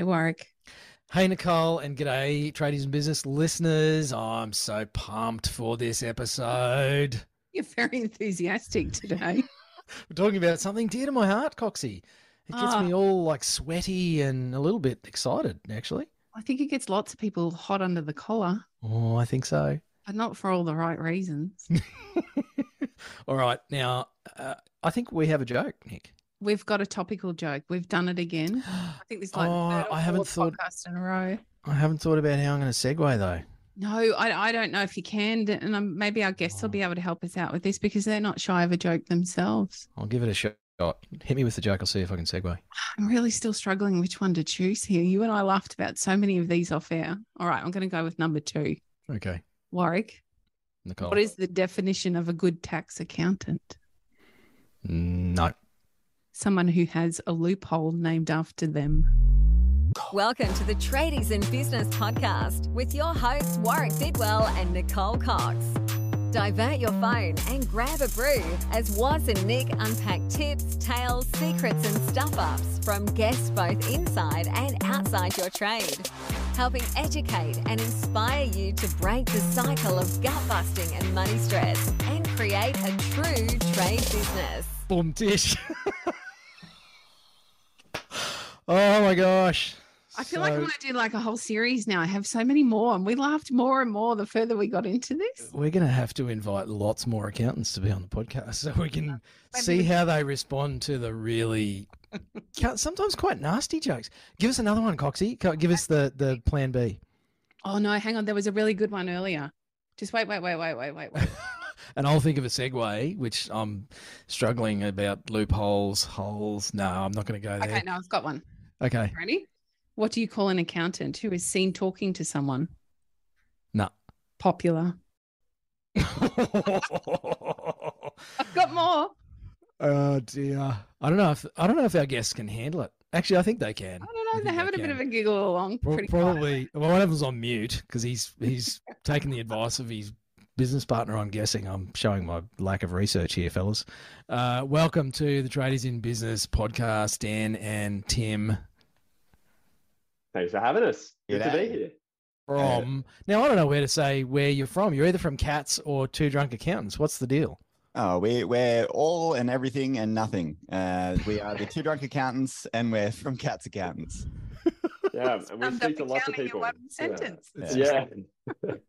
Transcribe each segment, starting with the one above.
Hey, Warwick. Hey, Nicole, and g'day, tradies and business listeners. I'm so pumped for this episode. You're very enthusiastic today. We're talking about something dear to my heart, Coxie. It gets Ah. me all like sweaty and a little bit excited, actually. I think it gets lots of people hot under the collar, Oh, I think so. but not for all the right reasons. all right. Now, uh, I think we have a joke, Nic. We've got a topical joke. We've done it again. I think this like Oh, I haven't thought- podcast in a row. I haven't thought about how I'm going to segue, though. No, I, I don't know if you can, and um, maybe our guests will Oh. be able to help us out with this because they're not shy of a joke themselves. I'll give it a shot. Hit me with the joke. I'll see if I can segue. I'm really still struggling which one to choose here. You and I laughed about so many of these off air. All right, I'm going to go with number two. Okay. Warwick, Nicole. what is the definition of a good tax accountant? No. Someone who has a loophole named after them. Welcome to the Tradies in Business podcast with your hosts Warwick Bidwell and Nicole Cox. Divert your phone and grab a brew as Waz and Nic unpack tips, tales, secrets, and stuff ups from guests both inside and outside your trade, helping educate and inspire you to break the cycle of gut busting and money stress and create a true trade business. Boom tish. oh my gosh. I feel like I So- want to do like a whole series now. I have so many more, and we laughed more and more the further we got into this. We're going to have to invite lots more accountants to be on the podcast so we can Maybe see how they respond to the really sometimes quite nasty jokes. Give us another one, Coxie. Give us the, the plan B. Oh no, hang on. There was a really good one earlier. Just wait, wait, wait, wait, wait, wait, wait. And I'll think of a segue, which I'm struggling about loopholes, holes. No, I'm not going to go there. okay, no, I've got one. Okay. Ready? What do you call an accountant who is seen talking to someone? No. Popular. I've got more. oh dear. I don't know if I don't know if our guests can handle it. Actually, I think they can. I don't know. think They're they having a bit of a giggle along. Pro- quietly. Probably. Well, one of them's on mute because he's he's taken the advice of his business partner. I'm guessing. I'm showing my lack of research here, fellas. Uh, welcome to the Tradies in Business podcast, Dan and Tim Thanks for having us. Good to be here. from. Now I don't know where to say where you're from. You're either from Cats or Two Drunk Accountants. What's the deal? Oh, we, we're all and everything and nothing. Uh, we are the two drunk accountants and we're from Cats Accountants. Yeah, and we Summed speak to lots of accounting in people. one Yeah. sentence. It's Yeah,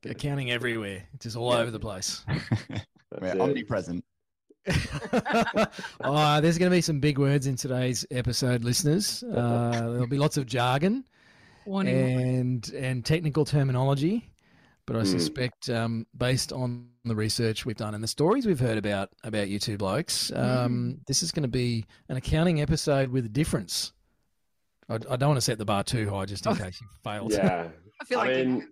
Accounting everywhere, just all over the place. that's we're it. omnipresent. oh, there's going to be some big words in today's episode, listeners. Uh, there'll be lots of jargon Warning. and and technical terminology, but I Hmm. suspect, um, based on the research we've done and the stories we've heard about about you two blokes, um, this is going to be an accounting episode with a difference. I, I don't want to set the bar too high, just in case you failed. Yeah, I feel I like you mean,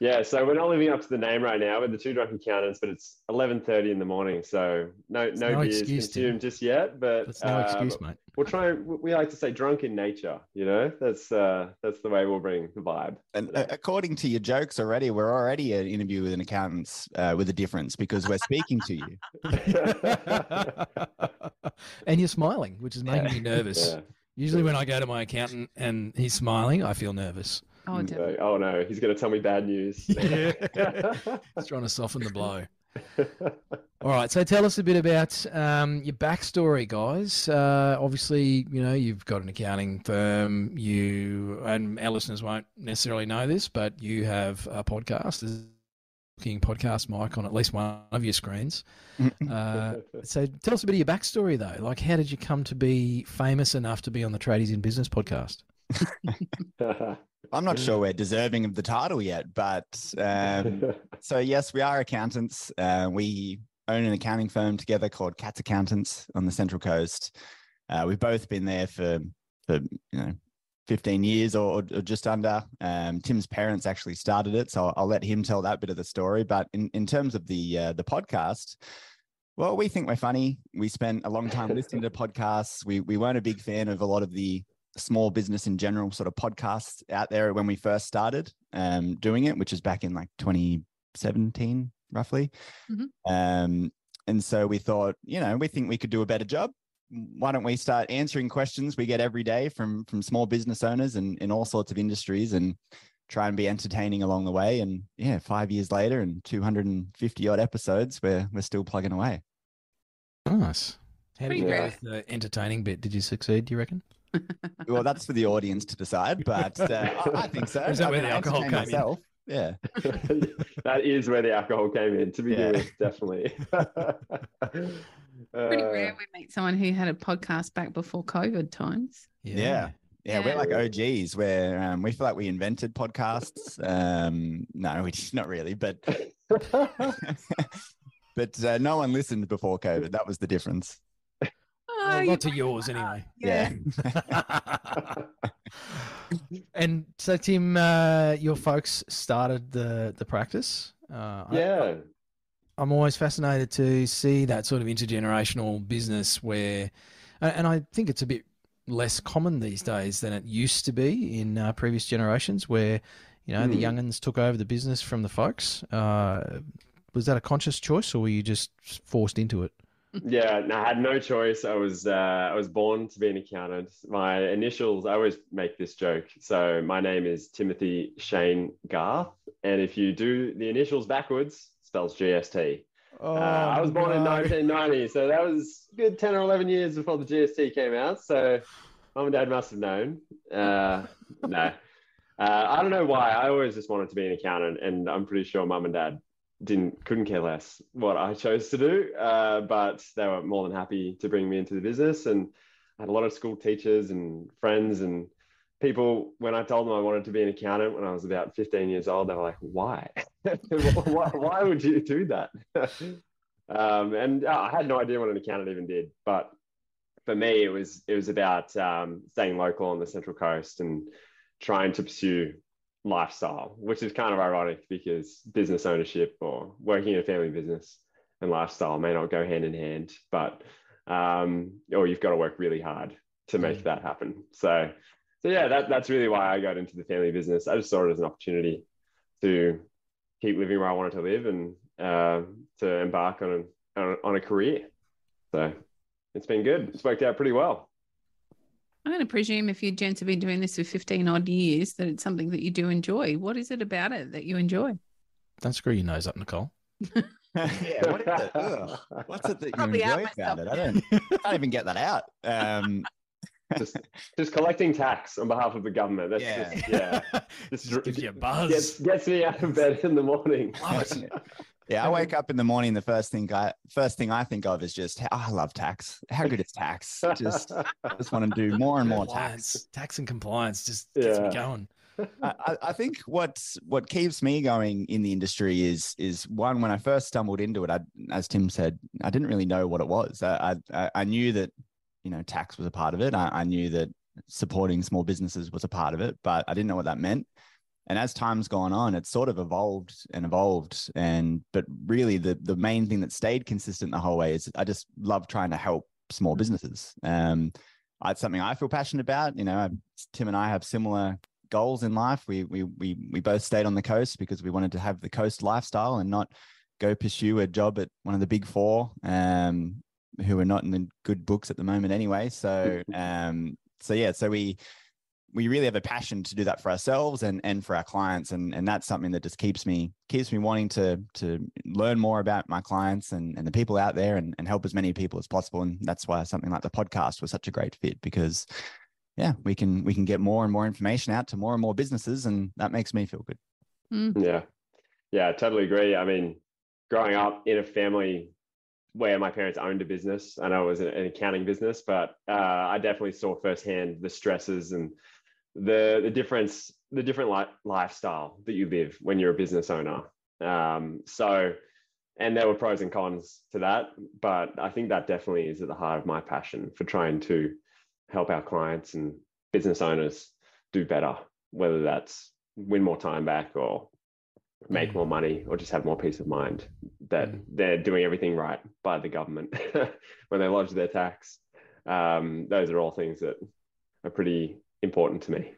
yeah. So we're not living up to the name right now with the two drunk accountants, but it's eleven thirty in the morning, so no no, no beers excuse, consumed just yet. But That's no uh, excuse, mate. We'll try. We like to say drunk in nature. You know, that's uh, that's the way we'll bring the vibe. And uh, according to your jokes already, we're already an interview with an accountant uh, with a difference because we're speaking to you. and you're smiling, which is making me nervous. Yeah. Usually, when I go to my accountant and he's smiling, I feel nervous. Oh, Mm, dear. Oh no, he's going to tell me bad news. Yeah. He's trying to soften the blow. All right, so tell us a bit about um, your backstory, guys. Uh, obviously, you know you've got an accounting firm. You and our listeners won't necessarily know this, but you have a podcast. There's a looking podcast mic on at least one of your screens. Uh, so tell us a bit of your backstory, though. Like, how did you come to be famous enough to be on the Tradies in Business podcast? I'm not sure we're deserving of the title yet, but um, so yes, we are accountants. Uh, we own an accounting firm together called Cats Accountants on the Central Coast. Uh, we've both been there for for you know 15 years or, or just under. Um, Tim's parents actually started it, so I'll let him tell that bit of the story. But in, in terms of the uh, the podcast, well, we think we're funny. We spent a long time listening to podcasts. We we weren't a big fan of a lot of the small business in general sort of podcasts out there when we first started um, doing it, which is back in like 2017, roughly. Mhm. Um, and so we thought, you know, we think we could do a better job. Why don't we start answering questions we get every day from from small business owners and in all sorts of industries and try and be entertaining along the way. And yeah, five years later and 250 odd episodes, we're we're still plugging away. Nice. How did you Pretty go with the entertaining bit? Did you succeed? Do you reckon? Well, that's for the audience to decide, but uh, I, I think so. Is that I where the alcohol entertain came in? Yeah. that is where the alcohol came in to begin Yeah. with, definitely. Pretty Uh, rare we meet someone who had a podcast back before COVID times. Yeah. Yeah, we're like OGs where um, we feel like we invented podcasts. Um, no, we not really, but but uh, no one listened before COVID. That was the difference. Oh, Well, you not to yours not. anyway. Yeah. and so, Tim, uh, your folks started the the practice. Uh, I- yeah. I'm always fascinated to see that sort of intergenerational business where, and I think it's a bit less common these days than it used to be in uh, previous generations, where you know the Hmm. younguns took over the business from the folks. Uh, was that a conscious choice, or were you just forced into it? Yeah, no, I had no choice. I was uh, I was born to be an accountant. My initials, I always make this joke. So my name is Timothy Shane Garth, and if you do the initials backwards, spells GST. Oh, Uh, I was born in 1990, so that was a good 10 or 11 years before the GST came out. So mum and dad must have known. Uh, no, uh, I don't know why. I always just wanted to be an accountant, and I'm pretty sure mum and dad didn't couldn't care less what I chose to do. Uh, but they were more than happy to bring me into the business, and I had a lot of school teachers and friends and people when I told them I wanted to be an accountant when I was about 15 years old, they were like, why? why, why would you do that? um, and uh, I had no idea what an accountant even did. But for me, it was it was about um, staying local on the Central Coast and trying to pursue lifestyle, which is kind of ironic because business ownership or working in a family business and lifestyle may not go hand in hand, but um, or you've got to work really hard to make Mm. that happen. So, so yeah, that, that's really why I got into the family business. I just saw it as an opportunity to keep living where I wanted to live and uh, to embark on a, on a- career. So it's been good. It's worked out pretty well. I'm going to presume if you gents have been doing this for 15 odd years, that it's something that you do enjoy. What is it about it that you enjoy? Don't screw your nose up, Nicole. yeah, what is it? Ugh. What's it that you Probably enjoy about it? I don't, I don't even get that out. Um, just, just collecting tax on behalf of the government. That's Yeah. just, yeah. Just Just gives you a buzz. Gets, gets me out of bed in the morning. Yeah, I wake up in the morning. The first thing I first thing I think of is just, oh, I love tax. How good is tax? Just just want to do more and more tax. Compliance, tax and compliance just gets me going. I, I- I think what's what keeps me going in the industry is is one when I first stumbled into it. I, as Tim said, I didn't really know what it was. I I, I knew that you know tax was a part of it. I, I knew that supporting small businesses was a part of it, but I didn't know what that meant. And as time's gone on, it's sort of evolved and evolved. And but really, the the main thing that stayed consistent the whole way is I just love trying to help small businesses. Um, it's something I feel passionate about. You know, Tim and I have similar goals in life. We we we we both stayed on the coast because we wanted to have the coast lifestyle and not go pursue a job at one of the big four, um, who are not in the good books at the moment anyway. So um, so yeah, so we we really have a passion to do that for ourselves and and for our clients, and and that's something that just keeps me keeps me wanting to to learn more about my clients and and the people out there and and help as many people as possible. And that's why something like the podcast was such a great fit because yeah, we can we can get more and more information out to more and more businesses, and that makes me feel good. Yeah. Yeah, I totally agree. I mean, growing up in a family where my parents owned a business, and I was an accounting business, but uh, I definitely saw firsthand the stresses and the the difference, the different li- lifestyle that you live when you're a business owner. Um, so, and there were pros and cons to that, but I think that definitely is at the heart of my passion for trying to help our clients and business owners do better, whether that's win more time back or make more money or just have more peace of mind that Mm. they're doing everything right by the government when they lodge their tax. Um, those are all things that are pretty important to me.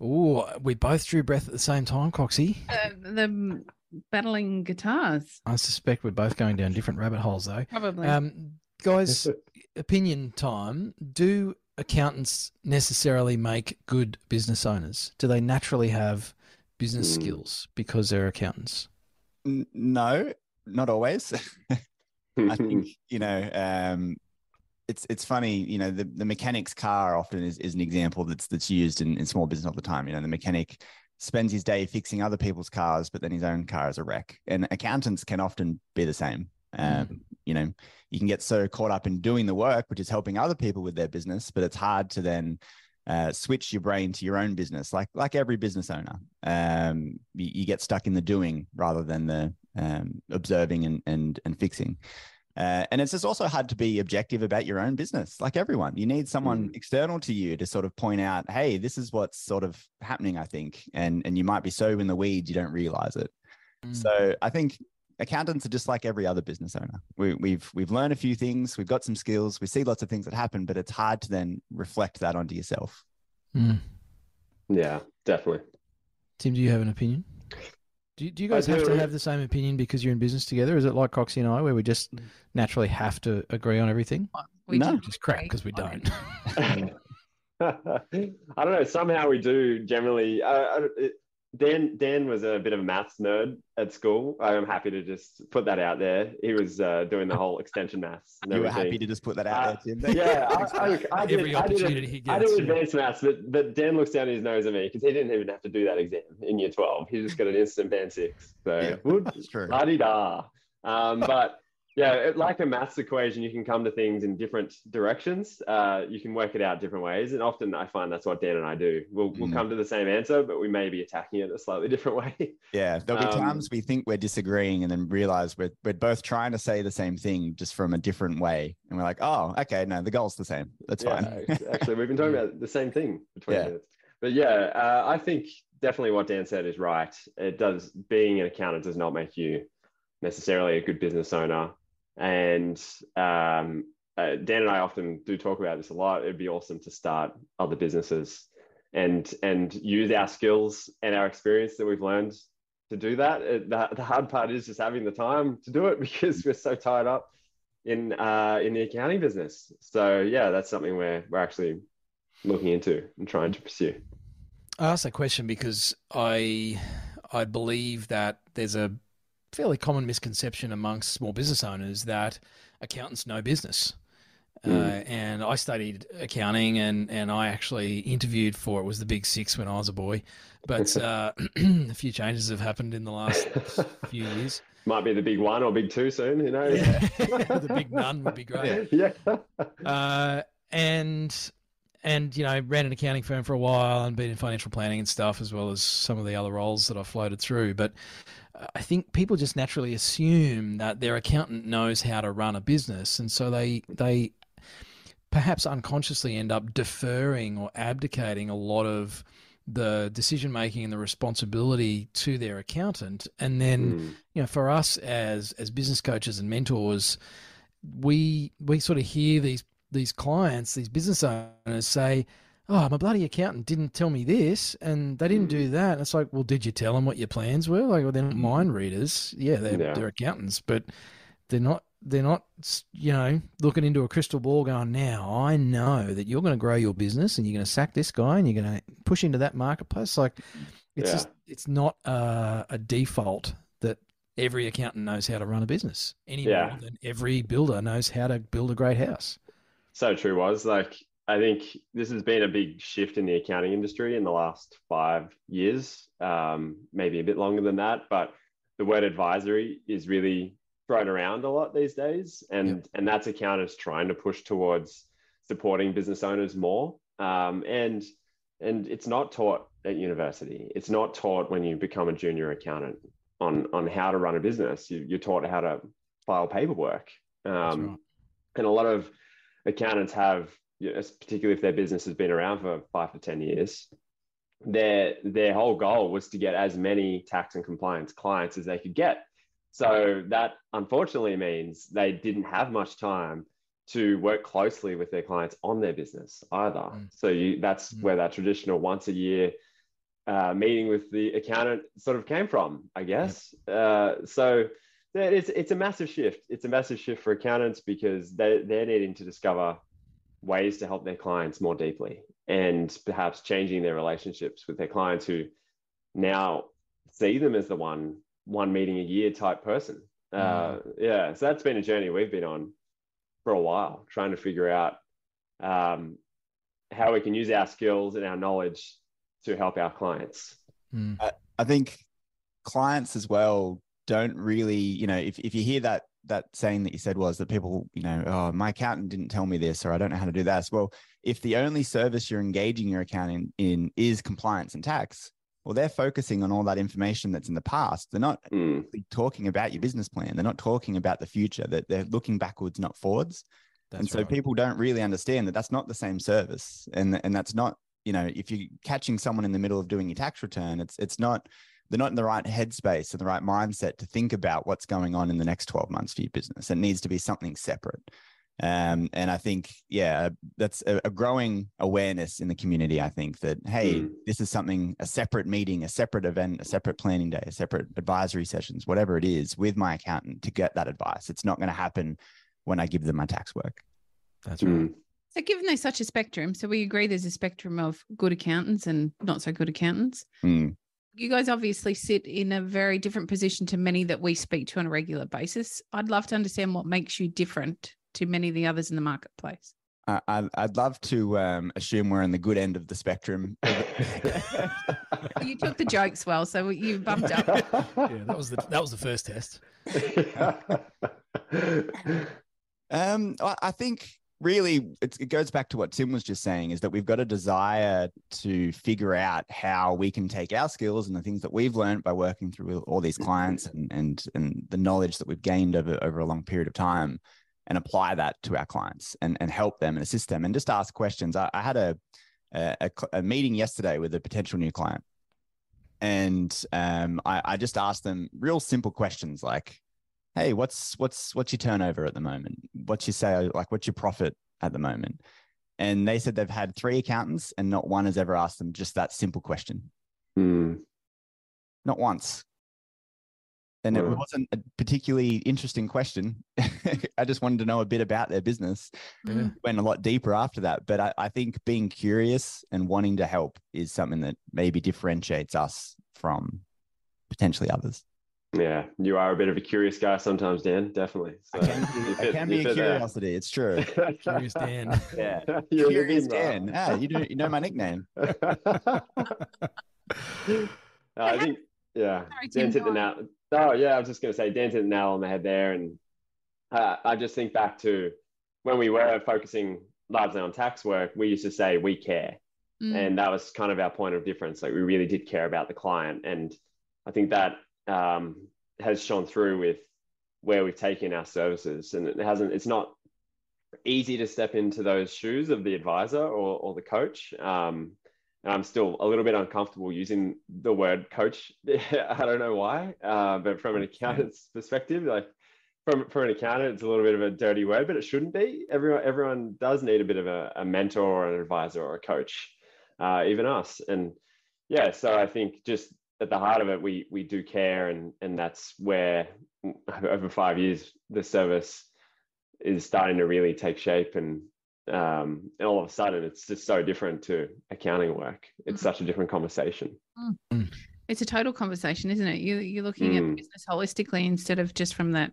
Oh, we both drew breath at the same time, Coxie. Uh, the battling guitars, I suspect we're both going down different rabbit holes, though. probably. Um, guys, opinion time. Do accountants necessarily make good business owners? Do they naturally have business Hmm. skills because they're accountants? N- no, not always. I think you know. Um, it's it's funny, you know, the, the mechanic's car often is, is an example that's that's used in, in small business all the time. You know, the mechanic spends his day fixing other people's cars, but then his own car is a wreck. And accountants can often be the same. Um, You know, you can get so caught up in doing the work, which is helping other people with their business, but it's hard to then uh, switch your brain to your own business, like like every business owner. Um, you, you get stuck in the doing rather than the um, observing and and and fixing. Uh, and it's just also hard to be objective about your own business, like everyone. You need someone Mm. external to you to sort of point out, hey, this is what's sort of happening, I think. And and you might be so in the weeds you don't realize it. Mm. So I think accountants are just like every other business owner. We, we've we've learned a few things, we've got some skills, we see lots of things that happen, but it's hard to then reflect that onto yourself. Mm. yeah, definitely. Tim, do you have an opinion? Do you, do you I guys have to have the same opinion because you're in business together? Is it like Coxie and I, where we just naturally have to agree on everything? We No. do Which is crap because we don't. I don't know. Somehow we do generally. Uh, it, Dan Dan was a bit of a maths nerd at school. I'm happy to just put that out there. He was uh, doing the whole extension maths. And You were happy to just put that out Uh, there, Tim. yeah, I, mate. I, I did, Every I did, opportunity he I gets. did yeah. advanced maths, but but Dan looks down his nose at me because he didn't even have to do that exam in year 12. He just got an instant band six. So Yeah, would That's true. la di da. Um, but yeah, it, like a maths equation, you can come to things in different directions. Uh, you can work it out different ways, and often I find that's what Dan and I do. We'll we'll Mm. come to the same answer, but we may be attacking it a slightly different way. Yeah, there'll be Um, times we think we're disagreeing and then realize we're we're both trying to say the same thing just from a different way, and we're like, oh, okay, no, the goal's the same. That's yeah, fine. actually, we've been talking about the same thing between Yeah. us. But yeah, uh, I think definitely what Dan said is right. It does being an accountant does not make you necessarily a good business owner. And um, uh, Dan and I often do talk about this a lot. It'd be awesome to start other businesses and and use our skills and our experience that we've learned to do that. It, the, the hard part is just having the time to do it because we're so tied up in uh, in the accounting business. So yeah, that's something we're we're actually looking into and trying to pursue. I asked that question because I I believe that there's a fairly common misconception amongst small business owners that accountants know business. Uh, Mm. and I studied accounting, and, and I actually interviewed for it was the Big Six when I was a boy, but uh, a few changes have happened in the last few years. Might be the big one or big two soon. You know. the big none would be great. Yeah. uh, and and you know ran an accounting firm for a while and been in financial planning and stuff as well as some of the other roles that I floated through. But I think people just naturally assume that their accountant knows how to run a business, and so they they perhaps unconsciously end up deferring or abdicating a lot of the decision making and the responsibility to their accountant and then Mm. you know for us as as business coaches and mentors we we sort of hear these these clients these business owners say oh my bloody accountant didn't tell me this and they didn't do mm. that. And it's like well did you tell them what your plans were? Like well they're not mm. mind readers. Yeah they're, Yeah. they're accountants but they're not they're not you know looking into a crystal ball going now i know that you're going to grow your business and you're going to sack this guy and you're going to push into that marketplace. Like it's Yeah. just it's not a, a default that every accountant knows how to run a business any Yeah. more than every builder knows how to build a great house. So true was like I think this has been a big shift in the accounting industry in the last five years, um, maybe a bit longer than that. But the word advisory is really thrown around a lot these days, and Yep. and that's accountants trying to push towards supporting business owners more. Um, and and it's not taught at university. It's not taught when you become a junior accountant on on how to run a business. You, you're taught how to file paperwork. Um, right. and a lot of accountants have, particularly if their business has been around for five to ten years, their their whole goal was to get as many tax and compliance clients as they could get. So that unfortunately means they didn't have much time to work closely with their clients on their business either. Mm. So you, that's Mm. where that traditional once a year uh, meeting with the accountant sort of came from, I guess. Uh, so it's it's a massive shift. It's a massive shift for accountants because they they're needing to discover ways to help their clients more deeply and perhaps changing their relationships with their clients who now see them as the one one meeting a year type person. Uh, mm. Uh, yeah, so that's been a journey we've been on for a while, trying to figure out um, how we can use our skills and our knowledge to help our clients. Mm. I, I think clients as well don't really, you know, if, if you hear that that saying that you said was that people, you know, oh, my accountant didn't tell me this, or I don't know how to do that. Well, if the only service you're engaging your accountant in, in is compliance and tax, well, they're focusing on all that information that's in the past. They're not mm. talking about your business plan. They're not talking about the future. That they're, they're looking backwards, not forwards. That's and so right. people don't really understand that that's not the same service, and and that's not you know if you're catching someone in the middle of doing your tax return, it's it's not they're not in the right headspace and the right mindset to think about what's going on in the next 12 months for your business. It needs to be something separate. Um, and I think, yeah, that's a, a, growing awareness in the community. I think that, hey, mm. this is something, a separate meeting, a separate event, a separate planning day, a separate advisory sessions, whatever it is, with my accountant to get that advice. It's not going to happen when I give them my tax work. That's right. Mm. So, given there's such a spectrum, so we agree there's a spectrum of good accountants and not so good accountants. Mm you guys obviously sit in a very different position to many that we speak to on a regular basis. I'd love to understand what makes you different to many of the others in the marketplace. Uh, I'd love to um, assume we're in the good end of the spectrum. you took the jokes well, so you bumped up. Yeah, that was the that was the first test. um, I think really it goes back to what tim was just saying is that we've got a desire to figure out how we can take our skills and the things that we've learned by working through all these clients and and and the knowledge that we've gained over over a long period of time and apply that to our clients and and help them and assist them and just ask questions. I, I had a, a, a meeting yesterday with a potential new client. And um, I, I just asked them real simple questions like hey, what's what's what's your turnover at the moment? What's your sale? Like, what's your profit at the moment? And they said they've had three accountants and not one has ever asked them just that simple question. Mm. Not once. And it wasn't a particularly interesting question. I just wanted to know a bit about their business. Yeah. Went a lot deeper after that. But I, I think being curious and wanting to help is something that maybe differentiates us from potentially others. Yeah, you are a bit of a curious guy sometimes, Dan. Definitely. So I can be, fit, I can be a curiosity. It's true. curious Dan. Yeah, You're curious Dan. Ah, you know, you know my nickname. I think, yeah, Dan's hit the nail. Oh, yeah, I was just going to say Dan hit the nail on the head there, and uh, I just think back to when we were focusing largely on tax work. We used to say we care, mm. and that was kind of our point of difference. Like we really did care about the client, and I think that um, has shone through with where we've taken our services, and it hasn't. It's not easy to step into those shoes of the advisor or, or the coach. Um, and I'm still a little bit uncomfortable using the word coach. I don't know why, uh, but from an accountant's perspective, like from, from an accountant, it's a little bit of a dirty word, but it shouldn't be. Everyone everyone does need a bit of a, a mentor or an advisor or a coach, uh, even us. And yeah, so I think just at the heart of it, we we do care, and and that's where over five years the service is starting to really take shape, and um, and all of a sudden it's just so different to accounting work. It's mm-hmm. such a different conversation. Mm. It's a total conversation, isn't it? You you're looking mm. at business holistically instead of just from that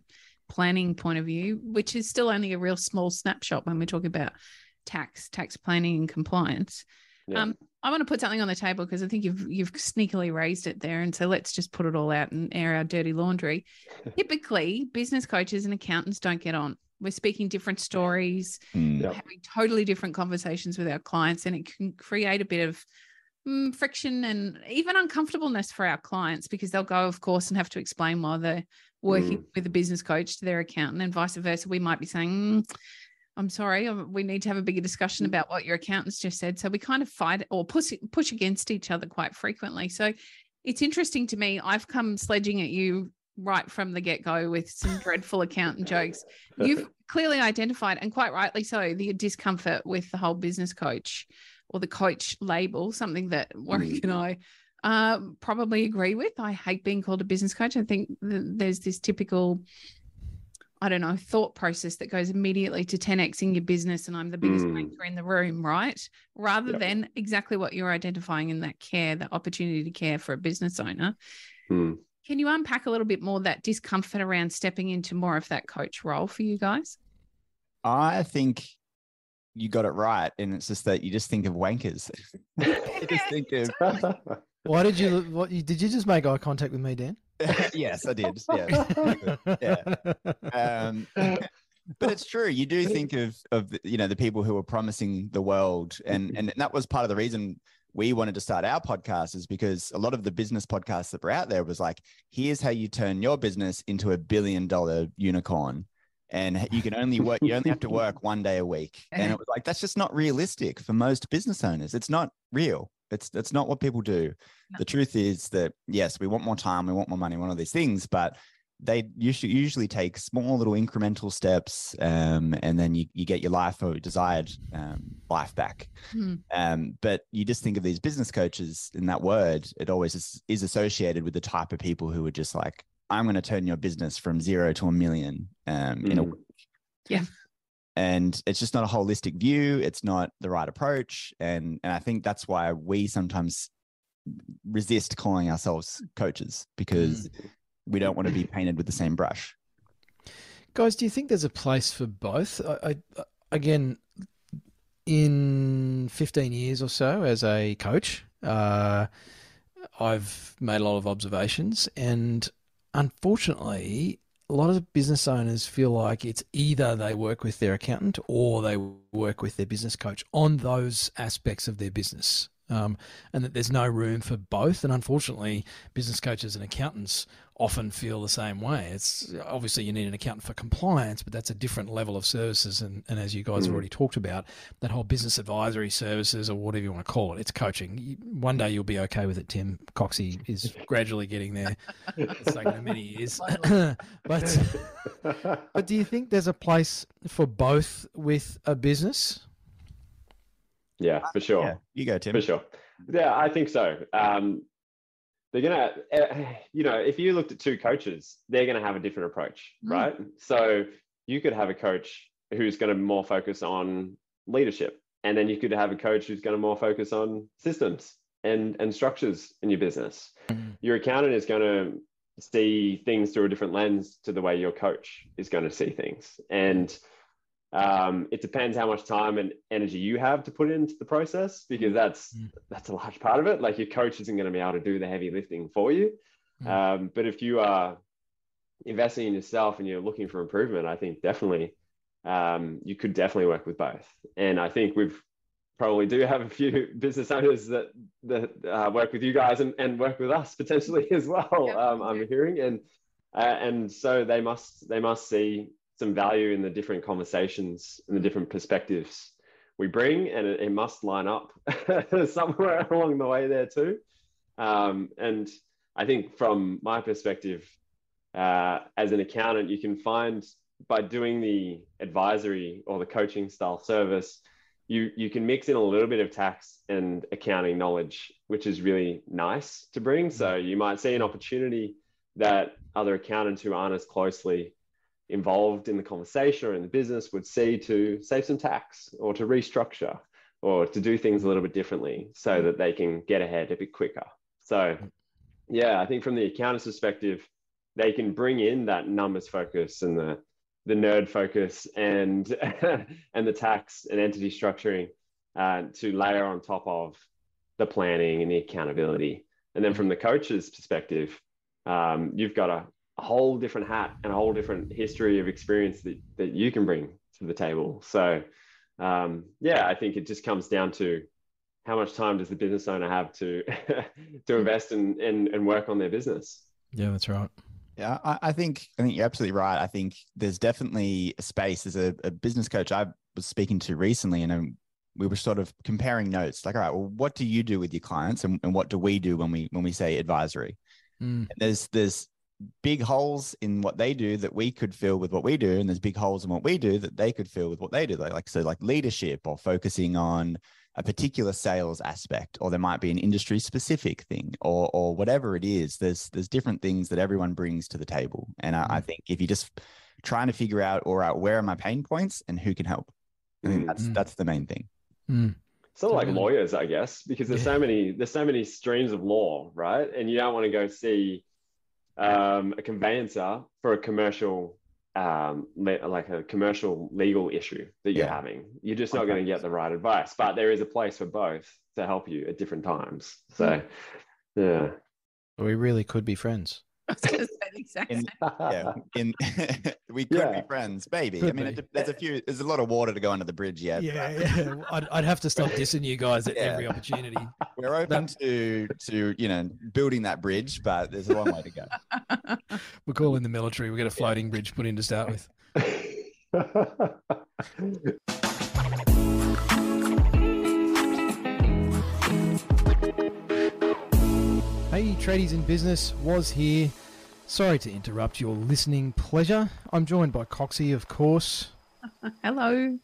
planning point of view, which is still only a real small snapshot when we're talking about tax, tax planning and compliance. Yeah. Um, I want to put something on the table because I think you've you've sneakily raised it there, and so let's just put it all out and air our dirty laundry. Typically, business coaches and accountants don't get on. We're speaking different stories, mm. having totally different conversations with our clients, and it can create a bit of mm, friction and even uncomfortableness for our clients because they'll go, of course, and have to explain why they're working mm. with a business coach to their accountant, and vice versa. We might be saying. Mm, I'm sorry, um, we need to have a bigger discussion mm. about what your accountants just said. So we kind of fight or push push against each other quite frequently. So it's interesting to me. I've come sledging at you right from the get go with some dreadful accountant jokes. You've clearly identified, and quite rightly so, the discomfort with the whole business coach or the coach label, something that Warwick mm. and I uh, probably agree with. I hate being called a business coach. I think th- there's this typical, I don't know, thought process that goes immediately to 10xing your business, and I'm the biggest Mm. banker in the room, right? Rather Yep. than exactly what you're identifying in that care, the opportunity to care for a business owner. Hmm. Can you unpack a little bit more that discomfort around stepping into more of that coach role for you guys? I think you got it right, and it's just that you just think of wankers. you just think of Why did you? What did you just make eye contact with me, Dan? yes, I did. Yeah, Yeah. um, but it's true. You do think of of the- you know the people who are promising the world, and and that was part of the reason we wanted to start our podcast is because a lot of the business podcasts that were out there was like, here's how you turn your business into a billion dollar unicorn. And you can only work, you only have to work one day a week. And it was like, that's just not realistic for most business owners. It's not real. It's it's not what people do. No. The truth is that yes, we want more time, we want more money, one of these things, but they usually usually take small little incremental steps um, and then you, you get your life or desired um, life back Hmm. um, but you just think of these business coaches in that word it always is, is associated with the type of people who are just like i'm going to turn your business from zero to a million um, in a Mm. week Yeah. And it's just not a holistic view it's not the right approach and and i think that's why we sometimes resist calling ourselves coaches because we don't want to be painted with the same brush Guys, do you think there's a place for both? I, I, again, in 15 years or so as a coach, uh, I've made a lot of observations, and unfortunately, a lot of business owners feel like it's either they work with their accountant or they work with their business coach on those aspects of their business. Um, and that there's no room for both. And unfortunately, business coaches and accountants often feel the same way. It's obviously you need an accountant for compliance, but that's a different level of services. And, and as you guys have Mm. already talked about, that whole business advisory services or whatever you want to call it, it's coaching. One day you'll be okay with it, Tim. Coxie is gradually getting there. It's taken him many years. but but do you think there's a place for both with a business? Yeah, for sure. yeah you go tim For sure. Yeah, I think so. Um, they're gonna, uh, you know, if you looked at two coaches, they're gonna have a different approach, Mm. right? So you could have a coach who's gonna more focus on leadership, and then you could have a coach who's gonna more focus on systems and and structures in your business. Mm. Your accountant is gonna see things through a different lens to the way your coach is going to see things, and um, it depends how much time and energy you have to put into the process because that's Mm. that's a large part of it. Like your coach isn't going to be able to do the heavy lifting for you, Mm. um, but if you are investing in yourself and you're looking for improvement, I think definitely um, you could definitely work with both. And I think we've probably do have a few business owners that that uh, work with you guys and, and work with us potentially as well. Yep, um, I'm hearing and uh, and so they must they must see some value in the different conversations and the different perspectives we bring, and it, it must line up somewhere along the way there too. Um, and I think from my perspective, uh, as an accountant, you can find by doing the advisory or the coaching style service, you you can mix in a little bit of tax and accounting knowledge, which is really nice to bring. So you might see an opportunity that other accountants who aren't as closely involved in the conversation or in the business would see to save some tax or to restructure or to do things a little bit differently so that they can get ahead a bit quicker. So, yeah, I think from the accountant's perspective, they can bring in that numbers focus and the the nerd focus and and the tax and entity structuring uh, to layer on top of the planning and the accountability. And then from the coach's perspective, um, you've got a, a whole different hat and a whole different history of experience that, that you can bring to the table. So, um, yeah, I think it just comes down to how much time does the business owner have to to invest in, in and work on their business. Yeah, that's right. Yeah, I, I think I think you're absolutely right. I think there's definitely a space as a, a business coach I was speaking to recently, and um, we were sort of comparing notes. Like, all right, well, what do you do with your clients, and, and what do we do when we when we say advisory? Mm. And there's there's big holes in what they do that we could fill with what we do and there's big holes in what we do that they could fill with what they do like, like so like leadership or focusing on a particular sales aspect or there might be an industry specific thing or or whatever it is there's there's different things that everyone brings to the table and I, I think if you're just trying to figure out or out where are my pain points and who can help i think that's Mm. that's the main thing Mm. Sort of like lawyers, I guess, because there's Yeah. so many there's so many streams of law, right? And you don't want to go see um, a conveyancer for a commercial, um, le- like a commercial legal issue that you're Yeah. having. You're just not going to get the right advice. But there is a place for both to help you at different times. So, yeah. We really could be friends. I was going to say the exact In- yeah in we could Yeah. be friends maybe i mean it, there's a few there's a lot of water to go under the bridge yet Yeah, yeah. I'd, I'd have to stop dissing you guys at Yeah. every opportunity. we're open to to you know building that bridge but there's a long way to go We're calling the military. We get a floating bridge put in to start with. Hey, tradies in business was here. Sorry to interrupt your listening pleasure. I'm joined by Coxie, of course. Hello.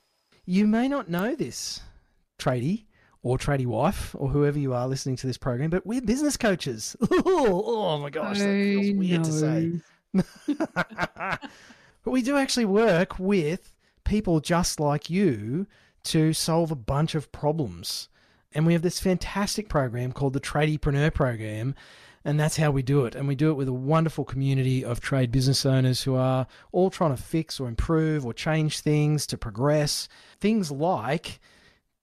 You may not know this, tradie or tradie wife or whoever you are listening to this program, but we're business coaches. oh, my gosh, that feels weird to say. but we do actually work with people just like you to solve a bunch of problems. And we have this fantastic program called the Tradiepreneur Program. And that's how we do it. And we do it with a wonderful community of trade business owners who are all trying to fix or improve or change things to progress. Things like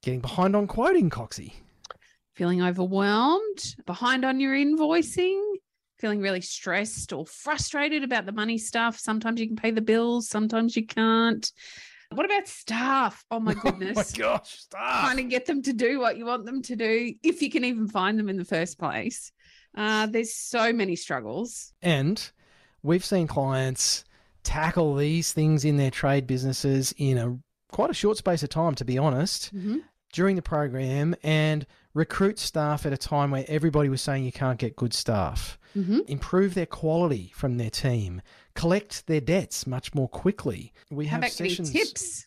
getting behind on quoting, Coxie. Feeling overwhelmed, behind on your invoicing, feeling really stressed or frustrated about the money stuff. Sometimes you can pay the bills, sometimes you can't. What about staff? Oh my goodness. Oh my gosh, stop. Trying to get them to do what you want them to do, if you can even find them in the first place. Uh, there's so many struggles. And we've seen clients tackle these things in their trade businesses in a quite a short space of time, to be honest, Mhm. during the program and recruit staff at a time where everybody was saying you can't get good staff, Mhm. improve their quality from their team, collect their debts much more quickly. We How have sessions. tips?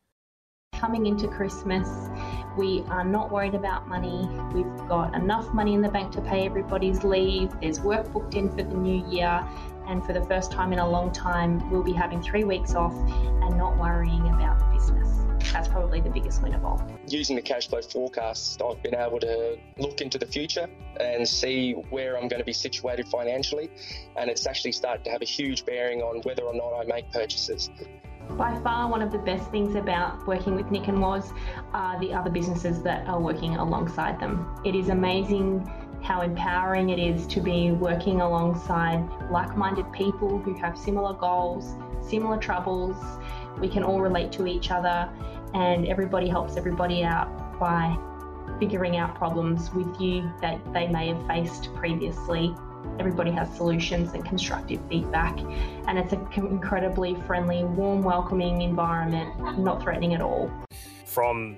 Coming into Christmas, we are not worried about money. We've got enough money in the bank to pay everybody's leave. There's work booked in for the new year. And for the first time in a long time, we'll be having three weeks off and not worrying about the business. That's probably the biggest win of all. using the cash flow forecast, I've been able to look into the future and see where I'm going to be situated financially. And it's actually started to have a huge bearing on whether or not I make purchases. By far, one of the best things about working with Nic and Waz are the other businesses that are working alongside them. It is amazing how empowering it is to be working alongside like minded people who have similar goals, similar troubles. We can all relate to each other, and everybody helps everybody out by figuring out problems with you that they may have faced previously. Everybody has solutions and constructive feedback, and it's an incredibly friendly, warm, welcoming environment, not threatening at all. from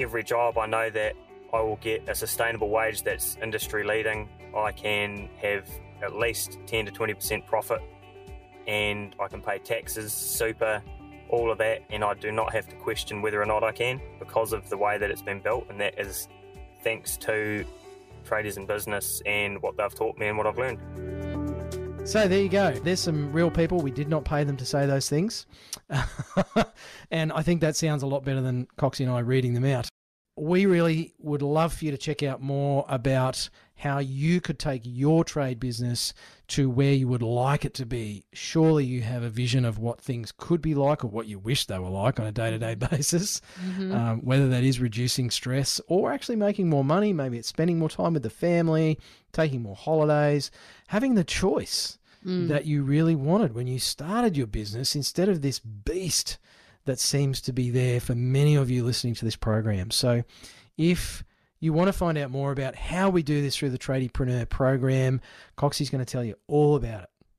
every job, I know that I will get a sustainable wage that's industry leading. I can have at least 10 to 20% profit and I can pay taxes, super, all of that, and I do not have to question whether or not I can because of the way that it's been built, and that is thanks to tradies in business and what they've taught me and what I've learned. So there you go. There's some real people. We did not pay them to say those things. and I think that sounds a lot better than Coxie and I reading them out. We really would love for you to check out more about how you could take your trade business to where you would like it to be. Surely you have a vision of what things could be like or what you wish they were like on a day to day basis, um, whether that is reducing stress or actually making more money. Maybe it's spending more time with the family, taking more holidays, having the choice Mm. that you really wanted when you started your business instead of this beast that seems to be there for many of you listening to this program. So if you want to find out more about how we do this through the Tradiepreneur program, Coxie's going to tell you all about it.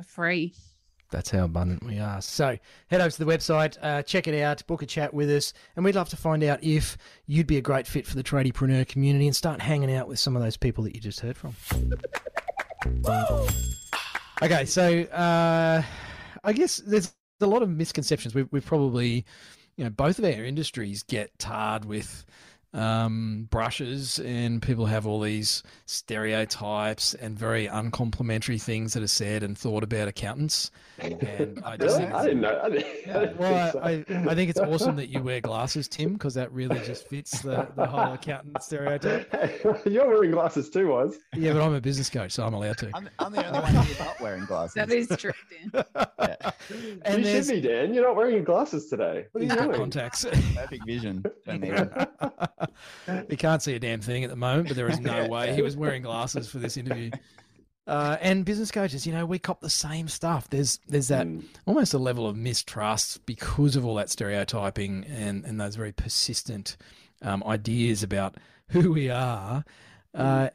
For free. That's how abundant we are. So head over to the website, uh, check it out, book a chat with us, and we'd love to find out if you'd be a great fit for the tradiepreneur community and start hanging out with some of those people that you just heard from. okay, so uh, I guess there's a lot of misconceptions. We, we probably, you know, both of our industries get tarred with um, brushes, and people have all these stereotypes and very uncomplimentary things that are said and thought about accountants. And I just really? I didn't know. I didn't, yeah, I well, so. I, I think it's awesome that you wear glasses, Tim, because that really just fits the, the whole accountant stereotype. You're wearing glasses too, was? Yeah, but I'm a business coach, so I'm allowed to. I'm, I'm the only one who's not wearing glasses. That is true, Dan. yeah. And you should be, Dan. You're not wearing your glasses today. What are you doing? Contacts. Perfect vision. he can't see a damn thing at the moment, but there is no way he was wearing glasses for this interview. Uh, and business coaches, you know, we cop the same stuff. There's there's that mm. almost a level of mistrust because of all that stereotyping and and those very persistent um, ideas about who we are. Uh,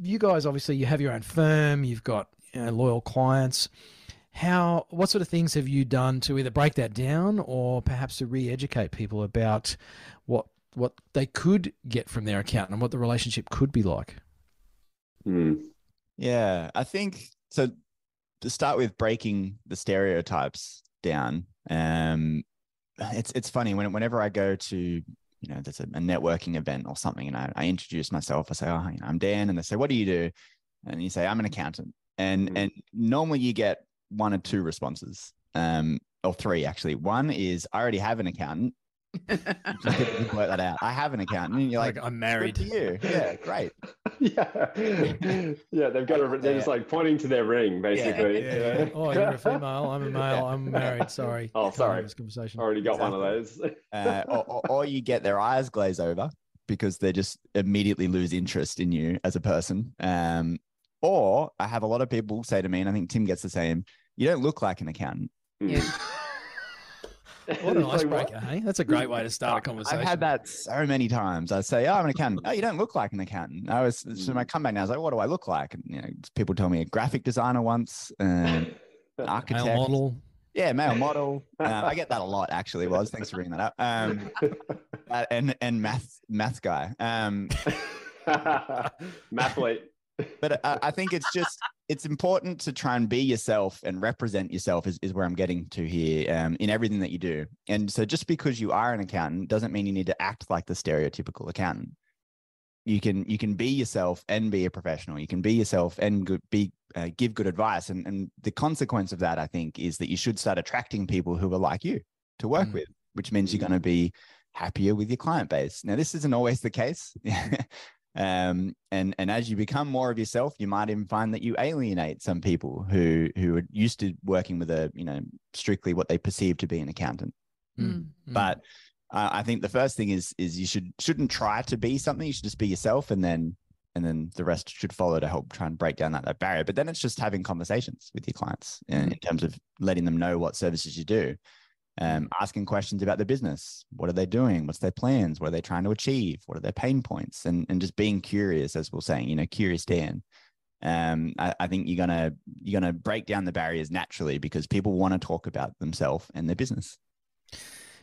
you guys, obviously, you have your own firm. You've got you know, loyal clients. How what sort of things have you done to either break that down or perhaps to re-educate people about what what they could get from their accountant and what the relationship could be like. Mm. Yeah, I think so. To start with, breaking the stereotypes down. Um, it's it's funny when whenever I go to you know there's a, a networking event or something, and I, I introduce myself. I say, oh, you know, I'm Dan, and they say, what do you do? And you say, I'm an accountant. And mm. and normally you get one or two responses, um, or three actually. One is I already have an accountant, just work that out. I have an accountant. And you're like, like I'm married. to you. Yeah, great. yeah, yeah. They've got a. They're just like pointing to their ring, basically. Yeah. yeah. Oh, you're a female. I'm a male. I'm married. Sorry. Oh, sorry. This conversation. Already got exactly. one of those. uh, or, or, or you get their eyes glaze over because they just immediately lose interest in you as a person. Um, or I have a lot of people say to me, and I think Tim gets the same. You don't look like an accountant. Yeah. What an icebreaker, hey? That's a great way to start a conversation. I've had that so many times. I say, "Oh, I'm an accountant." Oh, you don't look like an accountant. I was so my mm. comeback now is like, "What do I look like?" And you know, people tell me a graphic designer once, um, architect, male model. Yeah, male model. Uh, I get that a lot, actually. Waz thanks for bringing that up. Um, and and math math guy. Um, mathlete but I, I, think it's just it's important to try and be yourself and represent yourself is, is where i'm getting to here um, in everything that you do. And so just because you are an accountant doesn't mean you need to act like the stereotypical accountant. You can you can be yourself and be a professional. You can be yourself and good, be uh, give good advice. And and the consequence of that i think is that you should start attracting people who are like you to work mm. with which means you're going to be happier with your client base. Now this isn't always the case Um, and and as you become more of yourself, you might even find that you alienate some people who who are used to working with a you know strictly what they perceive to be an accountant. Mm. But uh, I think the first thing is is you should shouldn't try to be something. You should just be yourself, and then and then the rest should follow to help try and break down that, that barrier. But then it's just having conversations with your clients in, in terms of letting them know what services you do um, asking questions about the business. What are they doing? What's their plans? What are they trying to achieve? What are their pain points? And and just being curious, as we're saying, you know, curious Dan. Um, I, I think you're gonna you're gonna break down the barriers naturally because people want to talk about themselves and their business.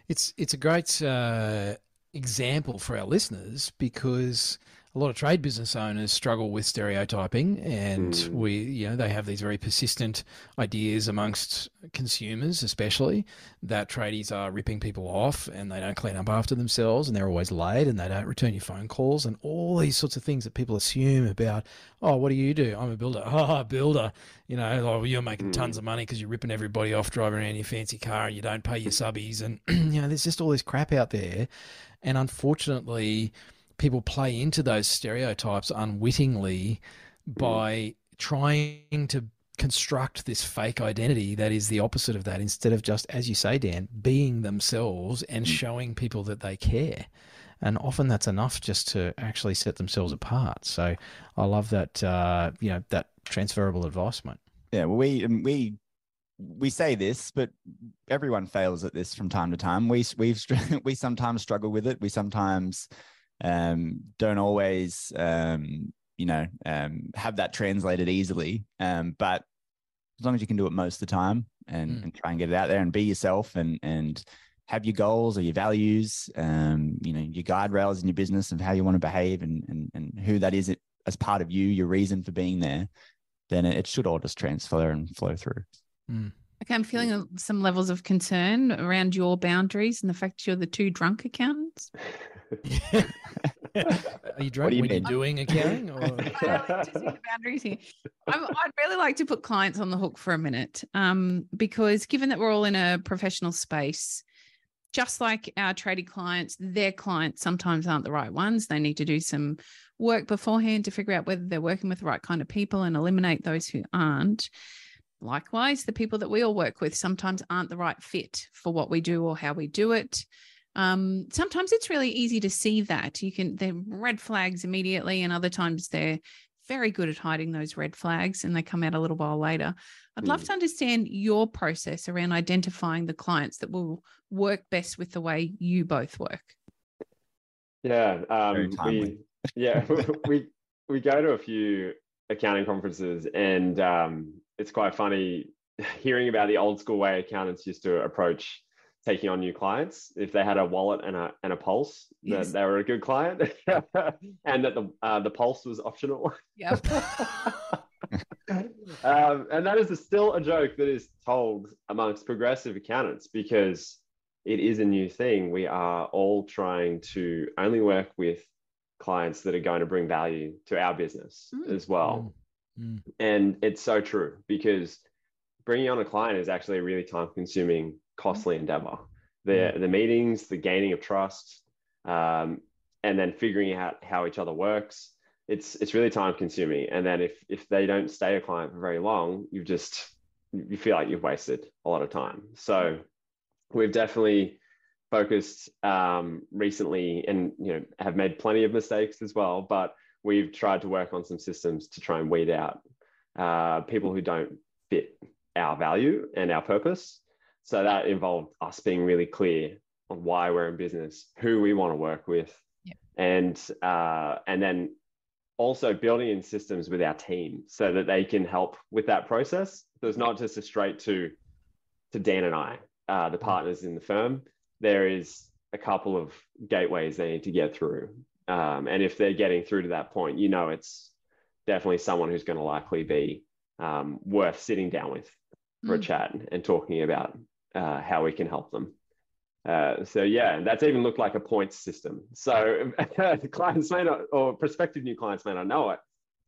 It's it's a great uh, example for our listeners because a lot of trade business owners struggle with stereotyping and mm. we you know they have these very persistent ideas amongst consumers especially that tradies are ripping people off and they don't clean up after themselves and they're always late and they don't return your phone calls and all these sorts of things that people assume about oh what do you do i'm a builder oh builder you know oh, you're making mm. tons of money because you're ripping everybody off driving around your fancy car and you don't pay your subbies and you know there's just all this crap out there and unfortunately people play into those stereotypes unwittingly mm. by trying to construct this fake identity that is the opposite of that instead of just as you say Dan being themselves and mm. showing people that they care and often that's enough just to actually set themselves apart so I love that uh, you know that transferable advice mate yeah well we we we say this, but everyone fails at this from time to time. We we've we sometimes struggle with it. We sometimes um, don't always, um, you know, um, have that translated easily. Um, but as long as you can do it most of the time and, mm. and try and get it out there and be yourself and and have your goals or your values, um, you know, your guide rails in your business of how you want to behave and and, and who that is as part of you, your reason for being there, then it should all just transfer and flow through. Mm. Okay, I'm feeling some levels of concern around your boundaries and the fact you're the two drunk accountants. Are you drunk what you when mean? you're doing accounting? Or? boundaries here. i would really like to put clients on the hook for a minute um, because given that we're all in a professional space, just like our trading clients, their clients sometimes aren't the right ones. They need to do some work beforehand to figure out whether they're working with the right kind of people and eliminate those who aren't. Likewise, the people that we all work with sometimes aren't the right fit for what we do or how we do it. Um, sometimes it's really easy to see that. You can they're red flags immediately and other times they're very good at hiding those red flags and they come out a little while later. I'd love hmm. to understand your process around identifying the clients that will work best with the way you both work. Yeah um, we, yeah we we go to a few accounting conferences and um, it's quite funny hearing about the old school way accountants used to approach taking on new clients. If they had a wallet and a and a pulse yes. that they were a good client and that the uh, the pulse was optional. Yep. Um, and that is a, still a joke that is told amongst progressive accountants because it is a new thing. We are all trying to only work with clients that are going to bring value to our business mm. as well mm. And it's so true because bringing on a client is actually a really time consuming costly endeavor. The mm. the meetings, the gaining of trust, um, and then figuring out how each other works. It's it's really time consuming. And then if if they don't stay a client for very long, you just you feel like you've wasted a lot of time. So we've definitely focused um, recently, and you know have made plenty of mistakes as well. But we've tried to work on some systems to try and weed out uh, people who don't fit our value and our purpose so that involved us being really clear on why we're in business, who we want to work with, yeah. and uh, and then also building in systems with our team so that they can help with that process. So it's not just a straight to to Dan and I, uh, the partners in the firm. There is a couple of gateways they need to get through, um, and if they're getting through to that point, you know it's definitely someone who's going to likely be um, worth sitting down with for mm. a chat and talking about uh, how we can help them. Uh, so yeah, that's even looked like a points system. So the clients may not, or prospective new clients may not know it,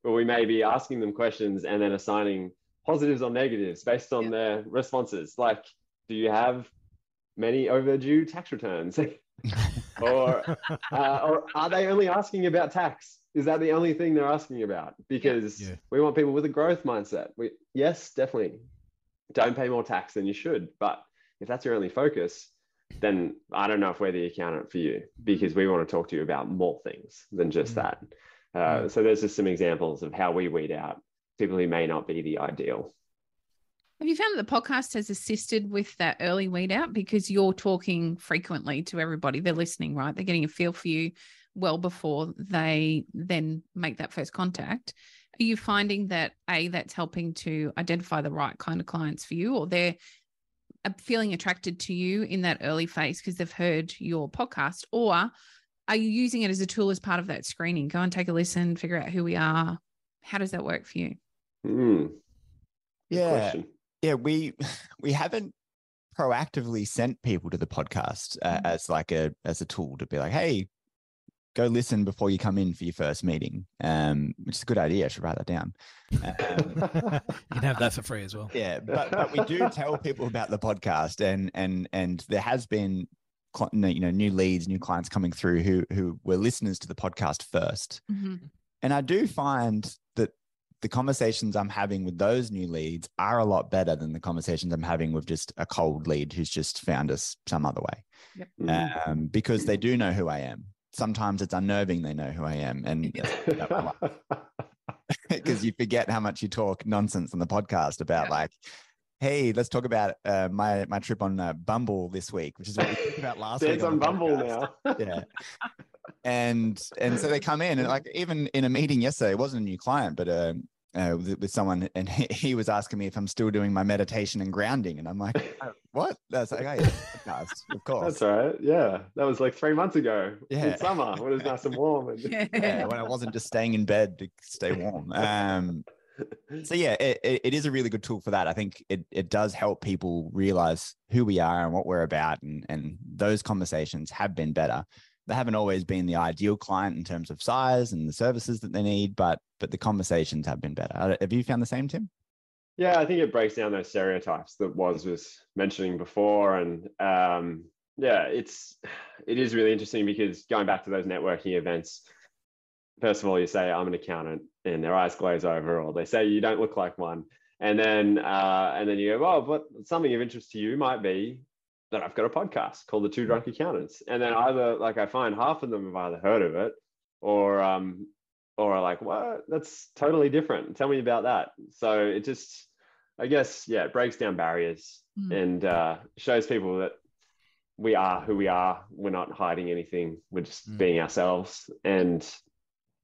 but we may be asking them questions and then assigning positives or negatives based on yeah. their responses. Like, do you have many overdue tax returns? or, uh, or are they only asking about tax? Is that the only thing they're asking about? Because yeah. we want people with a growth mindset. We, yes, definitely. Don't pay more tax than you should, but if that's your only focus, then I don't know if we're the accountant for you because we want to talk to you about more things than just mm. that. Uh, mm. So there's just some examples of how we weed out people who may not be the ideal. Have you found that the podcast has assisted with that early weed out because you're talking frequently to everybody? They're listening, right? They're getting a feel for you well before they then make that first contact. Are you finding that A, that's helping to identify the right kind of clients for you, or they're uh, feeling attracted to you in that early phase because they've heard your podcast or are you using it as a tool as part of that screening? Go and take a listen, figure out who we are. How does that work for you? Hmm. Good Yeah. question. Yeah, we we haven't proactively sent people to the podcast uh, Mhm. as like a as a tool to be like, hey, go listen before you come in for your first meeting. Um, which is a good idea. I should write that down. Um, you can have that for free as well. yeah, but but we do tell people about the podcast, and and and there has been you know new leads, new clients coming through who who were listeners to the podcast first. And I do find the conversations I'm having with those new leads are a lot better than the conversations I'm having with just a cold lead who's just found us some other way. Mm. Um, because they do know who I am. Sometimes it's unnerving they know who I am. And because you forget how much you talk nonsense on the podcast about Yeah. like, hey, let's talk about uh, my my trip on uh, Bumble this week, which is what we talked about last week. Dan's on the Bumble podcast now. yeah and and so they come in and like even in a meeting yesterday it wasn't a new client but uh, uh with, with someone and he, he was asking me if i'm still doing my meditation and grounding and i'm like "Oh, what that's like oh, yeah, podcast, of course That's all right. Yeah, that was like three months ago. Yeah. in summer when it was nice and warm. And yeah, when i wasn't just staying in bed to stay warm um so yeah it, it, it is a really good tool for that i think it, it does help people realize who we are and what we're about and and those conversations have been better they haven't always been the ideal client in terms of size and the services that they need but but the conversations have been better. Have you found the same tim? Yeah, I think it breaks down those stereotypes that Waz was mentioning before, and um, yeah, it's it is really interesting because going back to those networking events, first of all, you say I'm an accountant, and their eyes glaze over, or they say you don't look like one, and then uh, and then you go, well, but something of interest to you might be that I've got a podcast called the Two Drunk Accountants, and then either like I find half of them have either heard of it, or um, or are like, what? That's totally different. Tell me about that. So it just, I guess, yeah, it breaks down barriers Mm. and uh, shows people that we are who we are. We're not hiding anything. We're just Mm. being ourselves. And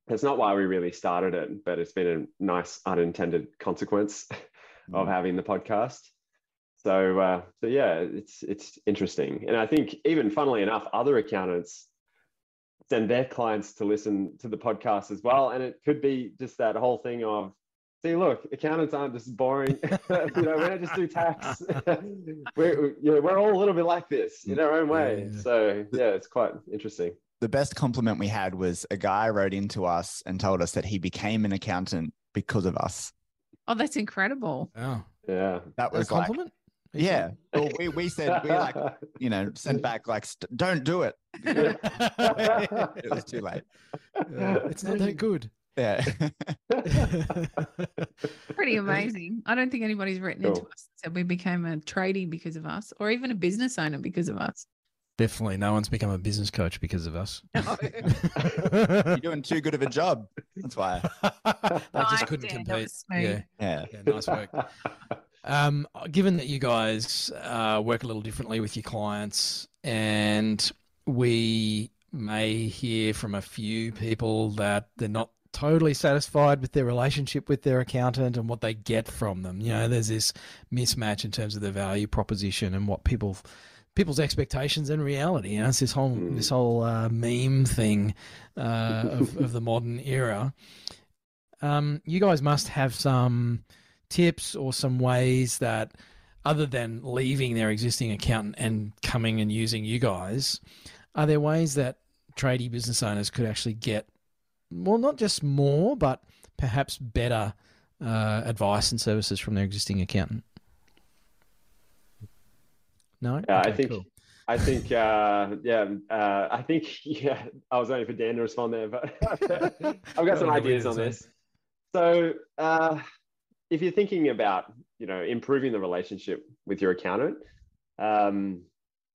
that's not why we really started it, but it's been a nice unintended consequence of having the podcast. So, uh, so yeah, it's it's interesting, and I think even funnily enough, other accountants send their clients to listen to the podcast as well, and it could be just that whole thing of, see, look, accountants aren't just boring. you know, we don't just do tax. we're you know, we're all a little bit like this in our own way. Yeah. So yeah, it's quite interesting. the best compliment we had was a guy wrote into us and told us that he became an accountant because of us Oh, that's incredible. Oh, Yeah. that a was like compliment? Yeah well, we, we said we like you know sent back like "St- don't do it it was too late Yeah, it's not that good. yeah Pretty amazing. I don't think anybody's written into us and said we became a tradie because of us or even a business owner because of us. Definitely, no one's become a business coach because of us. No. you're doing too good of a job that's why I just couldn't Dan, compete. Yeah, yeah yeah, nice work. Um, given that you guys uh, work a little differently with your clients, and we may hear from a few people that they're not totally satisfied with their relationship with their accountant and what they get from them. You know, there's this mismatch in terms of the value proposition and what people people's expectations and reality. You know, it's this whole Mm. this whole uh, meme thing uh, of, of the modern era. Um, you guys must have some tips or some ways that, other than leaving their existing accountant and coming and using you guys, are there ways that tradie business owners could actually get, well, not just more, but perhaps better uh, advice and services from their existing accountant? No, Yeah, I think cool. I think uh, yeah, uh, I think yeah. I was waiting for Dan to respond there, but I've got some ideas on this. So uh, if you're thinking about you know improving the relationship with your accountant, um,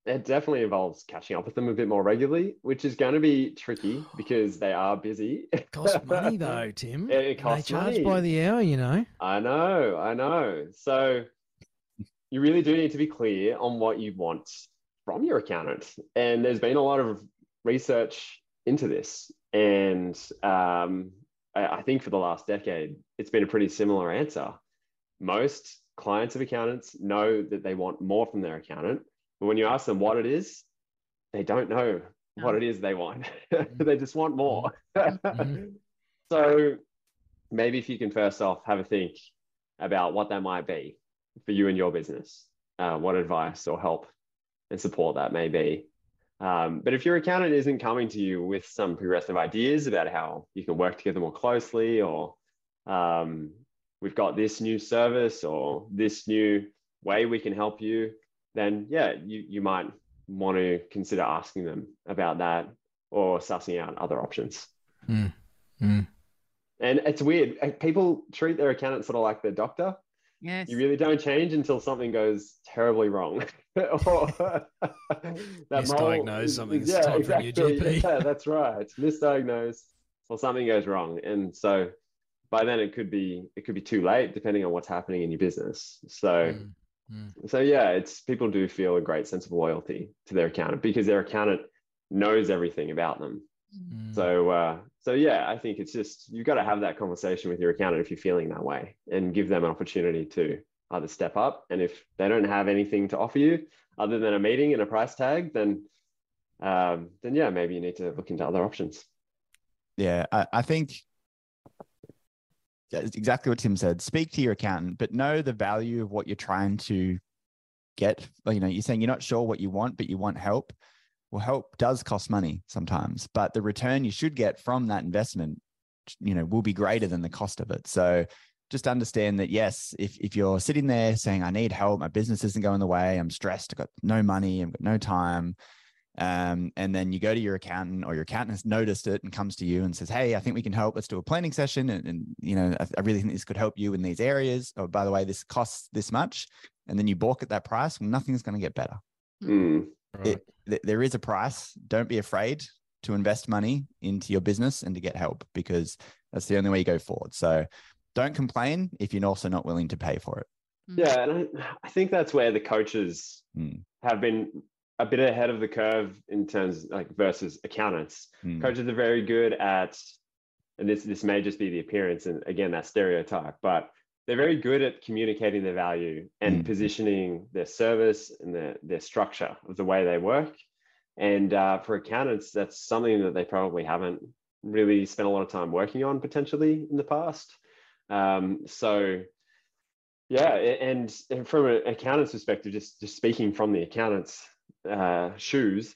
it definitely involves catching up with them a bit more regularly, which is going to be tricky because they are busy. It costs money though, Tim. It And costs they charge money. by the hour, you know. I know, I know. So you really do need to be clear on what you want from your accountant. And there's been a lot of research into this. And um, I, I think for the last decade, it's been a pretty similar answer. Most clients of accountants know that they want more from their accountant. But when you ask them what it is, they don't know what it is they want. they just want more. Mhm. so maybe if you can first off have a think about what that might be for you and your business, uh, what advice or help and support that may be. Um, but if your accountant isn't coming to you with some progressive ideas about how you can work together more closely, or um, we've got this new service or this new way we can help you, then yeah, you, you might want to consider asking them about that or sussing out other options. Mm. Mm. And it's weird. People treat their accountant sort of like their doctor. Yes. You really don't change until something goes terribly wrong. or that Misdiagnose mole- something, it's Yeah, time for a new. GP. Yeah, that's right. It's misdiagnosed or something goes wrong. And so by then it could be it could be too late depending on what's happening in your business. So Mm. Mm. so yeah, it's people do feel a great sense of loyalty to their accountant because their accountant knows everything about them. Mm. So uh, so yeah, I think it's just you've got to have that conversation with your accountant if you're feeling that way, and give them an opportunity to either step up, and if they don't have anything to offer you other than a meeting and a price tag, then um, then yeah, maybe you need to look into other options. Yeah, I, I think that's exactly what Tim said. Speak to your accountant, but know the value of what you're trying to get. You know, you're saying you're not sure what you want, but you want help. Well, help does cost money sometimes, but the return you should get from that investment, you know, will be greater than the cost of it. So just understand that yes, if if you're sitting there saying, I need help, my business isn't going the way, I'm stressed, I've got no money, I've got no time, um, and then you go to your accountant or your accountant has noticed it and comes to you and says, Hey, I think we can help. Let's do a planning session. And, and you know, I, I really think this could help you in these areas. Oh, by the way, this costs this much. And then you balk at that price. Well, nothing's going to get better. Mm. Right. It, there is a price. Don't be afraid to invest money into your business and to get help because that's the only way you go forward. So don't complain if you're also not willing to pay for it. Yeah, and I, I think that's where the coaches Mm. have been a bit ahead of the curve in terms like versus accountants. Mm. coaches are very good at and this this may just be the appearance and again that stereotype but they're very good at communicating their value and Mm. positioning their service and their their structure of the way they work and uh, for accountants that's something that they probably haven't really spent a lot of time working on potentially in the past um, so yeah and, and from an accountant's perspective just just speaking from the accountant's uh, shoes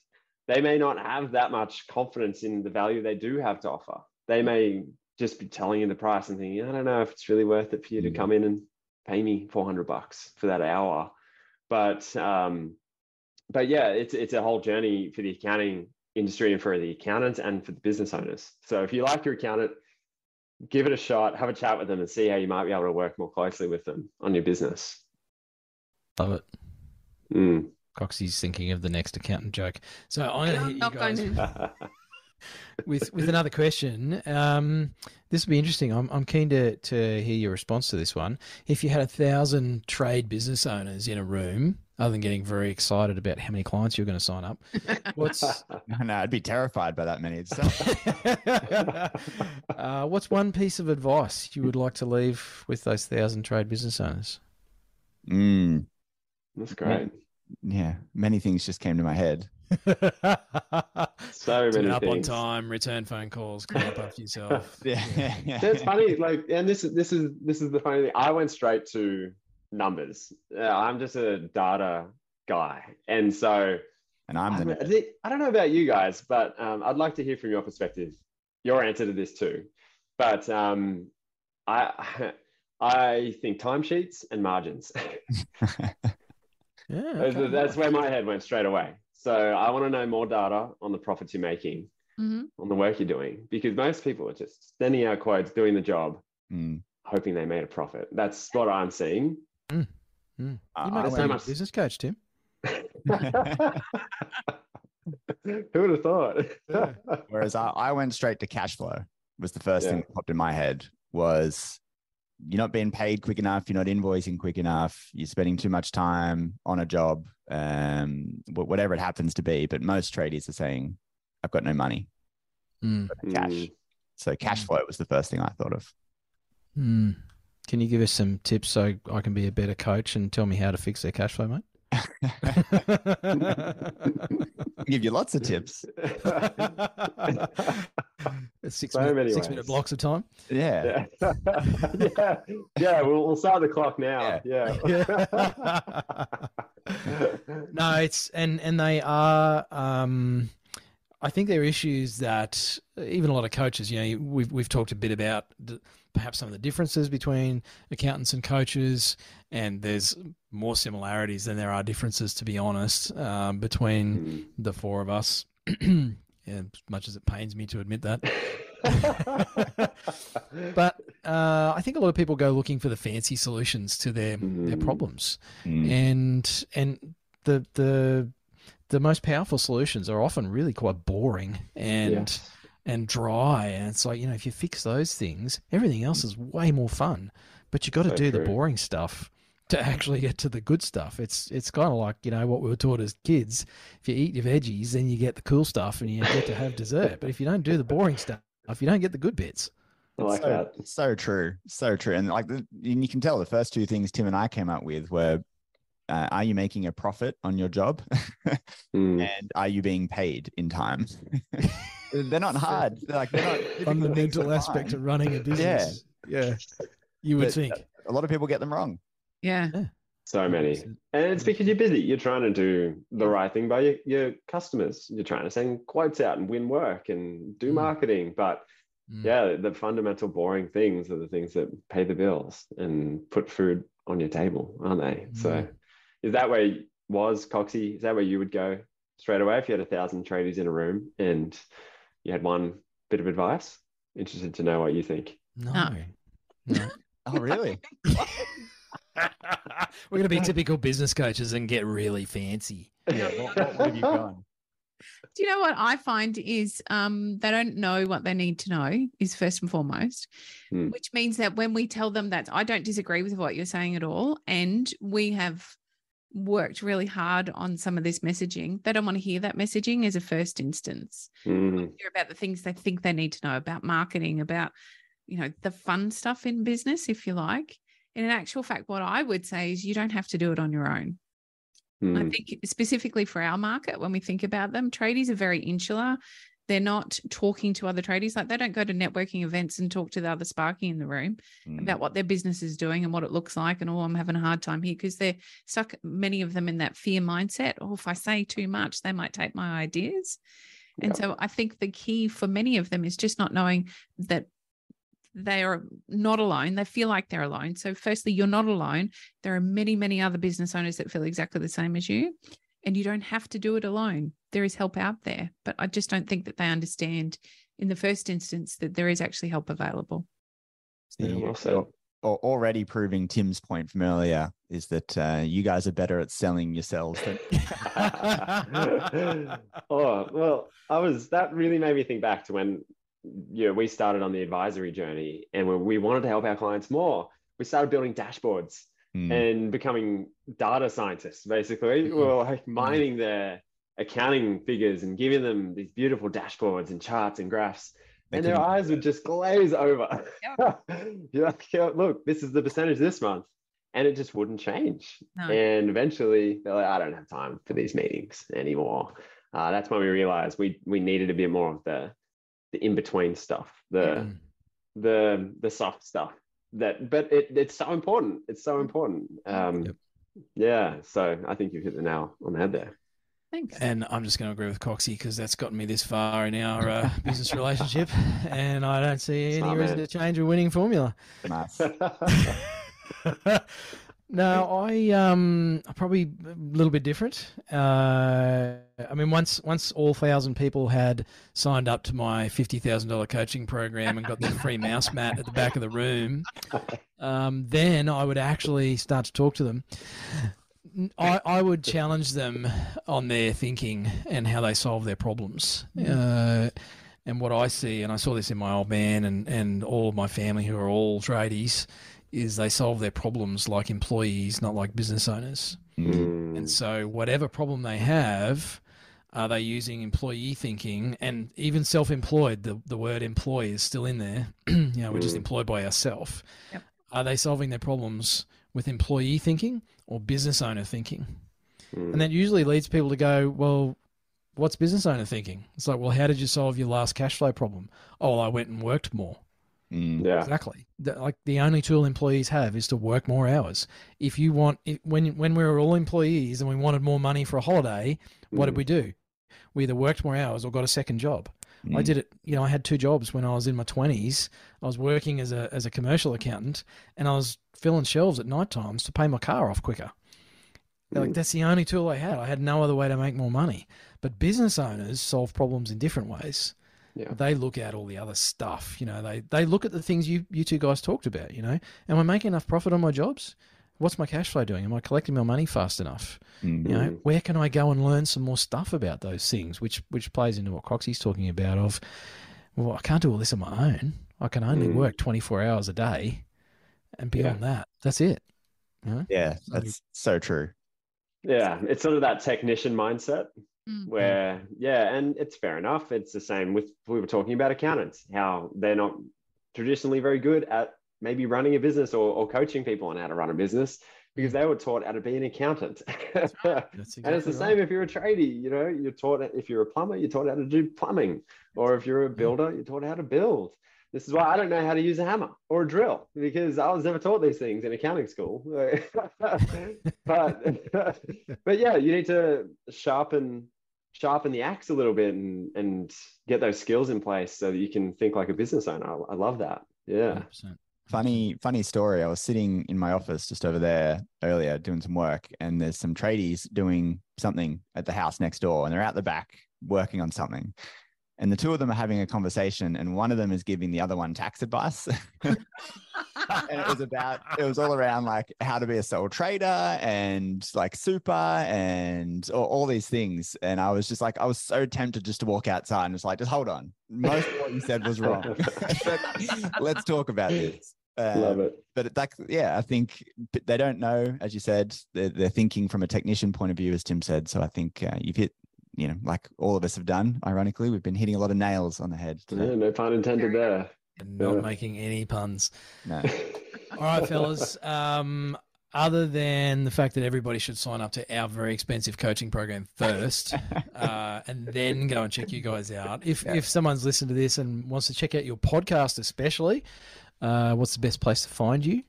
they may not have that much confidence in the value they do have to offer. They may just be telling you the price and thinking, I don't know if it's really worth it for you to come in and pay me 400 bucks for that hour. But, um, but yeah, it's, it's a whole journey for the accounting industry and for the accountants and for the business owners. So if you like your accountant, give it a shot, have a chat with them and see how you might be able to work more closely with them on your business. Love it. Mm. Coxie's thinking of the next accountant joke. So I'm going to I'm hit you not going guys to. with with another question. Um, this would be interesting. I'm I'm keen to to hear your response to this one. If you had a thousand trade business owners in a room, other than getting very excited about how many clients you're going to sign up, what's No, I'd be terrified by that many uh, what's one piece of advice you would like to leave with those thousand trade business owners? Mm, That's great. yeah, many things just came to my head. So Turn many up on time, return phone calls, clean up after yourself. Yeah, yeah. That's funny. Like, and this is this is this is the funny thing. I went straight to numbers. Uh, I'm just a data guy, and so And I'm I'm- the I, think, I don't know about you guys, but um, I'd like to hear from your perspective, your answer to this too. But um, I I think timesheets and margins. Yeah, okay. That's where my head went straight away. So I want to know more data on the profits you're making, Mhm. on the work you're doing, because most people are just sending out quotes, doing the job, Mm. hoping they made a profit. That's what I'm seeing. Mm. I- You I might That's be so much- business coach, Tim. Who would have thought? Whereas I, I went straight to cash flow was the first thing that popped in my head was you're not being paid quick enough, you're not invoicing quick enough, you're spending too much time on a job, um, wh- whatever it happens to be. But most traders are saying, I've got no money, Mm. I've got cash. Mm. So cash flow was the first thing I thought of. Mm. Can you give us some tips so I can be a better coach and tell me how to fix their cash flow, mate? Give you lots of tips. six So minute, six minute blocks of time. Yeah. Yeah, yeah, yeah. We'll, we'll start the clock now. Yeah. no, it's and and they are. Um, I think there are issues that even a lot of coaches. You know, we've we've talked a bit about the, perhaps some of the differences between accountants and coaches, and there's more similarities than there are differences, to be honest, um, between Mm. the four of us. and as much as it pains me to admit that. but uh, I think a lot of people go looking for the fancy solutions to their their Mm. problems, Mm. and and the the the most powerful solutions are often really quite boring and Yes. And dry. And it's like you know if you fix those things, everything else is way more fun. But you've got to So do the boring stuff to actually get to the good stuff. It's it's kind of like you know what we were taught as kids. If you eat your veggies, then you get the cool stuff and you get to have dessert. But if you don't do the boring stuff, you don't get the good bits. I like so, that. So true, so true, and like, the, and you can tell the first two things Tim and I came up with were: uh, Are you making a profit on your job, Mm. and are you being paid in time? they're not hard. They're like they're not difficult things Fundamental aspect of running a business. Yeah, yeah. you would But- think. A lot of people get them wrong. Yeah. So many. And it's because you're busy. You're trying to do the right thing by your, your customers. You're trying to send quotes out and win work and do Mm. marketing. But Mm. yeah, the fundamental boring things are the things that pay the bills and put food on your table, aren't they? So Mm. is that where was Coxie? Is that where you would go straight away if you had a thousand tradies in a room and you had one bit of advice? Interested to know what you think. No. No. No. Oh, really? We're going to be typical business coaches and get really fancy. yeah. What, what have you gone? Do you know what I find is um, they don't know what they need to know is first and foremost, Hmm. which means that when we tell them that I don't disagree with what you're saying at all, and we have worked really hard on some of this messaging, they don't want to hear that messaging as a first instance. Mm, Hear about the things they think they need to know about marketing, about you know the fun stuff in business, if you like. And in actual fact, what I would say is you don't have to do it on your own. I mm, think specifically for our market, when we think about them, tradies are very insular. They're not talking to other tradies. Like they don't go to networking events and talk to the other Sparky in the room Mm. about what their business is doing and what it looks like. And oh, I'm having a hard time here because they're stuck, many of them in that fear mindset. Oh, if I say too much, they might take my ideas. And Yep. so I think the key for many of them is just not knowing that they are not alone. They feel like they're alone. So, firstly, you're not alone. There are many, many other business owners that feel exactly the same as you, and you don't have to do it alone. There is help out there, but I just don't think that they understand in the first instance that there is actually help available. Yeah, well said. already proving Tim's point from earlier is that uh, you guys are better at selling yourselves than oh well i was that really made me think back to when you know we started on the advisory journey and when we wanted to help our clients more we started building dashboards Mm. and becoming data scientists basically. We were like mining their accounting figures and giving them these beautiful dashboards and charts and graphs They and their couldn't- eyes would just glaze over. You're like "Yeah, look this is the percentage this month and it just wouldn't change. No. and eventually they're like i don't have time for these meetings anymore. Uh, that's when we realized we we needed a bit more of the the in-between stuff the Mm. the the soft stuff that but it, it's so important it's so important um Yep. yeah so i think you've hit the nail on the head there Thanks. And I'm just going to agree with Coxie because that's gotten me this far in our uh, business relationship, and I don't see any Smart reason man. to change a winning formula. Nice. no, I um probably a little bit different. Uh, I mean, once once all thousand people had signed up to my fifty thousand dollar coaching program and got the free mouse mat at the back of the room, um, then I would actually start to talk to them. I, I would challenge them on their thinking and how they solve their problems. Uh, and what I see, and I saw this in my old man and, and all of my family who are all tradies, is they solve their problems like employees, not like business owners. Mm, And so, whatever problem they have, are they using employee thinking and even self employed? The, the word employee is still in there. you know, we're just Mm. employed by ourselves. Yep. Are they solving their problems with employee thinking or business owner thinking? Mm. And that usually leads people to go, well, what's business owner thinking? It's like, well, how did you solve your last cash flow problem? Oh, well, I went and worked more. Mm. yeah. Exactly. The- like the only tool employees have is to work more hours. If you want, if, when when we were all employees and we wanted more money for a holiday, what did Mm. we do? We either worked more hours or got a second job. I Mm. did it. You know, I had two jobs when I was in my twenties. I was working as a as a commercial accountant, and I was filling shelves at night times to pay my car off quicker. Like Mm. that's the only tool I had. I had no other way to make more money. But business owners solve problems in different ways. Yeah. They look at all the other stuff. You know, they they look at the things you you two guys talked about. You know, am I making enough profit on my jobs? What's my cash flow doing? Am I collecting my money fast enough? Mm. You know, Mm. where can I go and learn some more stuff about those things? Which which plays into what Coxie's talking about. Of well, I can't do all this on my own. I can only Mm. work twenty four hours a day, and beyond that, that's it. You know? Yeah, that's so true. Yeah, it's sort of that technician mindset Mm. where, yeah, and it's fair enough. It's the same with we were talking about accountants, how they're not traditionally very good at maybe running a business or, or coaching people on how to run a business because they were taught how to be an accountant. That's and it's the same right. if you're a tradie, you know, you're taught if you're a plumber, you're taught how to do plumbing, or if you're a builder, you're taught how to build. This is why I don't know how to use a hammer or a drill because I was never taught these things in accounting school. but but yeah, you need to sharpen sharpen the axe a little bit and and get those skills in place so that you can think like a business owner. I, I love that. Yeah. 100%. Funny, funny story. I was sitting in my office just over there earlier doing some work, and there's some tradies doing something at the house next door, and they're out the back working on something. And the two of them are having a conversation, and one of them is giving the other one tax advice. and it was about, it was all around like how to be a sole trader and like super and all, all these things. And I was just like, I was so tempted just to walk outside and just like, just hold on. Most of what you said was wrong. Let's talk about this. Love Um, it. but like yeah i think they don't know as you said they're, they're thinking from a technician point of view as tim said so i think uh, you've hit you know like all of us have done ironically we've been hitting a lot of nails on the head Yeah, no pun intended there. And not Yeah. making any puns. no All right, fellas. Um, other than the fact that everybody should sign up to our very expensive coaching program first, uh, and then go and check you guys out. If Yeah. if someone's listened to this and wants to check out your podcast, especially, uh, what's the best place to find you?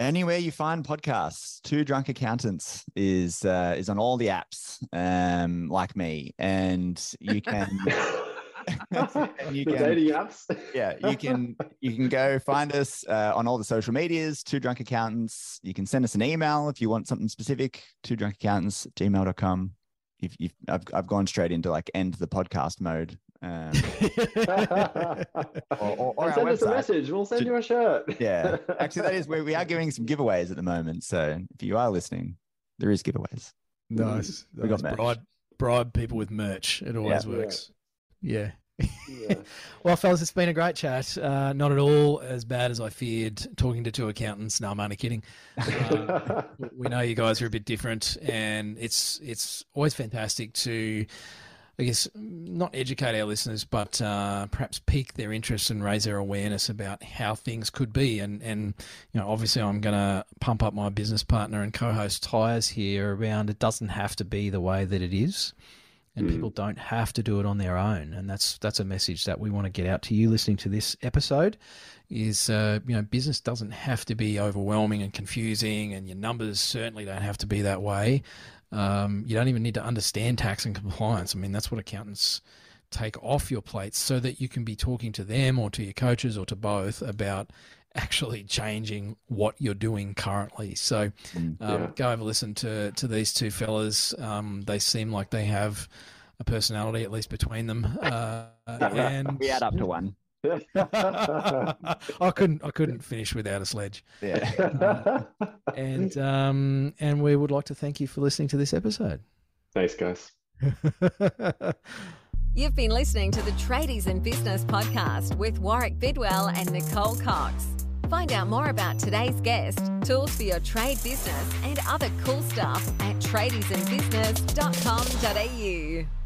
Anywhere you find podcasts two drunk accountants is uh, is on all the apps um like me. And you can You the can- dating apps. yeah you can you can go find us uh, on all the social medias two drunk accountants. You can send us an email if you want something specific two drunk accountants gmail.com if you've I've, I've gone straight into like end the podcast mode um, or, or, or And our send us a message. We'll send Ju- you a shirt. yeah actually that is where we are giving some giveaways at the moment so if you are listening there is giveaways Nice. We got nice. merch. bribe, bribe people with merch. It always Yeah. works. Yeah. Yeah. Well, fellas, it's been a great chat. Uh, not at all as bad as I feared talking to two accountants. No, I'm only kidding. Uh, we know you guys are a bit different, and it's it's always fantastic to, I guess, not educate our listeners, but uh, perhaps pique their interest and raise their awareness about how things could be. And and you know, obviously, I'm going to pump up my business partner and co-host tires here around. It doesn't have to be the way that it is and Mm. people don't have to do it on their own and that's that's a message that we want to get out to you listening to this episode is uh, you know business doesn't have to be overwhelming and confusing and your numbers certainly don't have to be that way um, you don't even need to understand tax and compliance i mean that's what accountants take off your plates so that you can be talking to them or to your coaches or to both about actually changing what you're doing currently so um, Yeah. go have a listen to to these two fellas. Um, they seem like they have a personality at least between them. Uh, and we add up to one I couldn't I couldn't finish without a sledge. yeah And um, and we would like to thank you for listening to this episode. Thanks, guys. You've been listening to the Tradies in Business podcast with Warwick Bidwell and Nicole Cox. Find out more about today's guest, tools for your trade business, and other cool stuff at tradiesinbusiness.com.au.